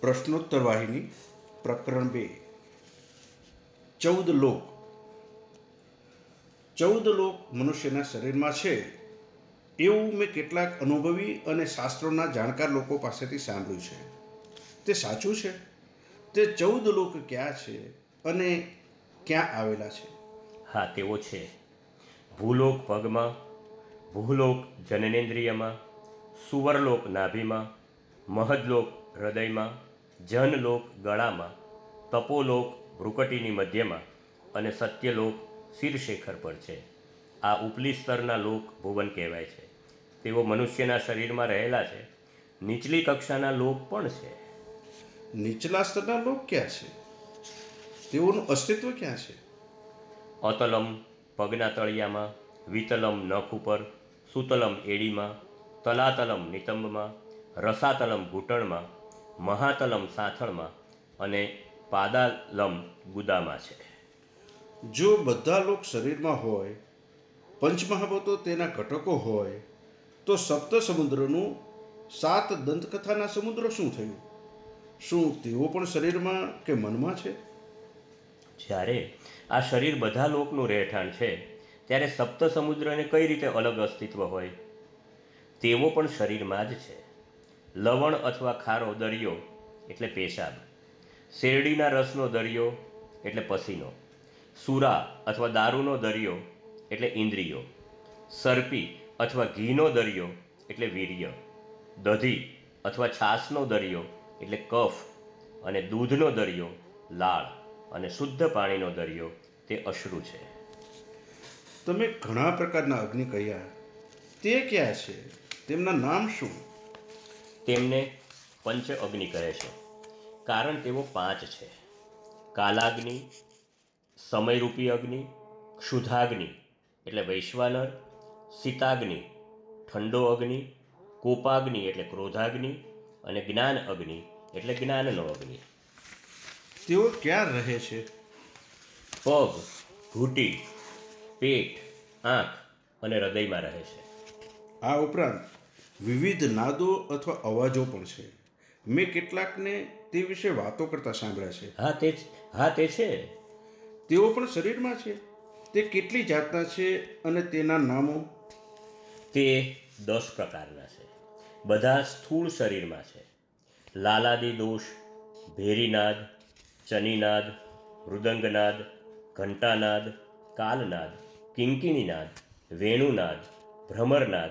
પ્રશ્નોત્તર વાહિની, પ્રકરણ બે. ચૌદ લોક. ચૌદ લોક મનુષ્યના શરીરમાં છે. એવું મેં કેટલાક અનુભવી અને શાસ્ત્રોના જાણકાર લોકો પાસેથી સાંભળ્યું છે. તે સાચું છે? તે ચૌદ લોક ક્યાં છે અને ક્યાં આવેલા છે? હા તેવો છે. ભૂલોક પગમાં, ભૂલોક જનનેન્દ્રિયમાં, સુવરલોક નાભીમાં, મહદલોક હૃદયમાં જનલોક ગળામાં તપોલોક ભ્રુકટીની મધ્યમાં અને સત્યલોક શિરશેખર પર છે. આ ઉપલી સ્તરના લોક ભુવન કહેવાય છે. તેઓ મનુષ્યના શરીરમાં રહેલા છે. નીચલી કક્ષાના લોક પણ છે. નીચલા સ્તરના લોક ક્યાં છે? તેઓનું અસ્તિત્વ ક્યાં છે? અતલમ પગના તળિયામાં વિતલમ નખ ઉપર સુતલમ એડીમાં તલાતલમ નિતંબમાં રસાતલમ ઘૂંટણમાં મહાતલમ સાથળમાં અને પાદાલમ ગુદામાં છે. જો બધા લોક શરીરમાં હોય પંચમહાભૂતો તેના ઘટકો હોય તો સપ્ત સમુદ્રનું સાત દંતકથાના સમુદ્ર શું થયું? શું તેઓ પણ શરીરમાં કે મનમાં છે? જ્યારે આ શરીર બધા લોકનું રહેઠાણ છે ત્યારે સપ્ત સમુદ્રને કઈ રીતે અલગ અસ્તિત્વ હોય? તેવો પણ શરીરમાં જ છે. લવણ અથવા ખારો દરિયો, એટલે પેશાબ. શેરડીના રસનો દરિયો, એટલે પસીનો. સુરા અથવા દારૂનો દરિયો, એટલે ઇન્દ્રિયો. સરપી અથવા ઘીનો દરિયો, એટલે વીર્ય. દધી અથવા છાશનો દરિયો, એટલે કફ. અને દૂધનો દરિયો, લાળ. અને શુદ્ધ પાણીનો દરિયો, તે અશ્રુ છે. તમે ઘણા પ્રકારના અગ્નિ કહ્યા તે ક્યાં છે? તેમના નામ શું? તેમને પંચ અગ્નિ કહે છે. કારણ તેઓ પાંચ છે. કાલાગ્નિ સમયરૂપી અગ્નિ ક્ષુધાગ્નિ એટલે વૈશ્વાનર સીતાગ્નિ ઠંડો અગ્નિ કોપાગ્નિ એટલે ક્રોધાગ્નિ અને જ્ઞાન અગ્નિ એટલે જ્ઞાનનો અગ્નિ. તેઓ ક્યાં રહે છે? પગ ઘૂંટી પેટ આંખ અને હૃદયમાં રહે છે. આ ઉપરાંત વિવિધ નાદો અથવા અવાજો પણ છે. મેં કેટલાકને તે વિશે વાતો કરતા સાંભળ્યા છે. હા તે હા તે છે. તેઓ પણ શરીરમાં છે. તે કેટલી જાતના છે અને તેના નામો? તે દસ પ્રકારના છે. બધા સ્થૂળ શરીરમાં છે. લાલાદી દોષ ભેરીનાદ ચનીનાદ મૃદંગનાદ ઘંટાનાદ કાલનાદ કિંકિણીનાદ વેણુનાદ ભ્રમરનાદ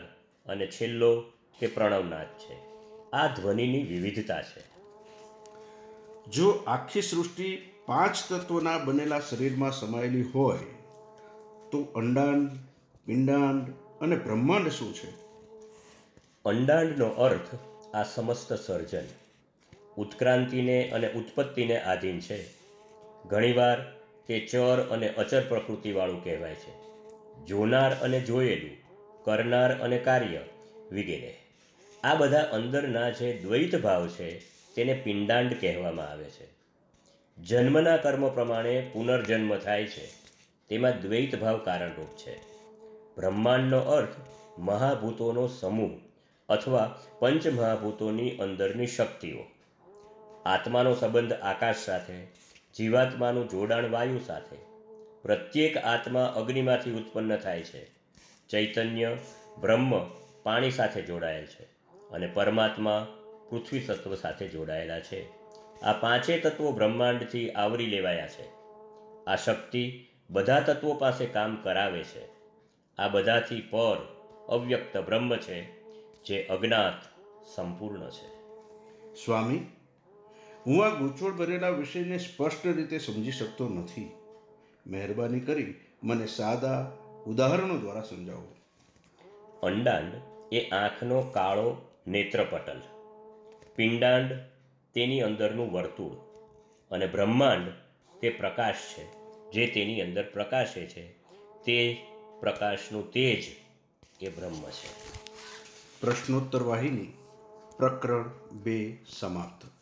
અને છેલ્લો તે પ્રણવનાદ છે. આ ધ્વનિની વિવિધતા છે. જો આખી સૃષ્ટિ પાંચ તત્વના બનેલા શરીરમાં સમાયેલી હોય તો અંડાંડ પિંડાંડ અને બ્રહ્માંડ શું છે? અંડાંડનો અર્થ આ સમસ્ત સર્જન ઉત્ક્રાંતિને અને ઉત્પત્તિને આધીન છે. ઘણીવાર તે ચર અને અચર પ્રકૃતિવાળું કહેવાય છે. જોનાર અને જોયેલું કરનાર અને કાર્ય વગેરે. આ બધા અંદરના જે દ્વૈત ભાવ છે, તેને પિંડાંડ કહેવામાં આવે છે. જન્મના કર્મ પ્રમાણે પુનર્જન્મ થાય છે. તેમાં દ્વૈત ભાવ કારણરૂપ છે. બ્રહ્માંડનો અર્થ મહાભૂતોનો સમૂહ અથવા પંચ મહાભૂતોની અંદરની શક્તિઓ. આત્માનો સંબંધ આકાશ સાથે, જીવાત્માનું જોડાણ વાયુ સાથે. પ્રત્યેક આત્મા અગ્નિમાંથી ઉત્પન્ન થાય છે. ચૈતન્ય, બ્રહ્મ પાણી સાથે જોડાયેલ છે. અને પરમાત્મા પૃથ્વી તત્વ સાથે જોડાયેલા છે. આ પાંચે તત્વો બ્રહ્માંડથી આવરી લેવાયા છે. આ શક્તિ બધા તત્વો પાસે કામ કરાવે છે. આ બધાથી પર અવ્યક્ત બ્રહ્મ છે જે અજ્ઞાત સંપૂર્ણ છે. સ્વામી હું આ ગૂંચવણ ભરેલા વિષયને સ્પષ્ટ રીતે સમજી શકતો નથી. મહેરબાની કરી મને સાદા ઉદાહરણો દ્વારા સમજાવો. અંડાંડ એ આંખનો કાળો નેત્રપટલ. પિંડાંડ તેની અંદરનું વર્તુળ અને બ્રહ્માંડ તે પ્રકાશ છે. જે તેની અંદર પ્રકાશે છે, તે પ્રકાશનું તેજ એ બ્રહ્મ છે. પ્રશ્નોત્તર વાહિની પ્રકરણ બે સમાપ્ત.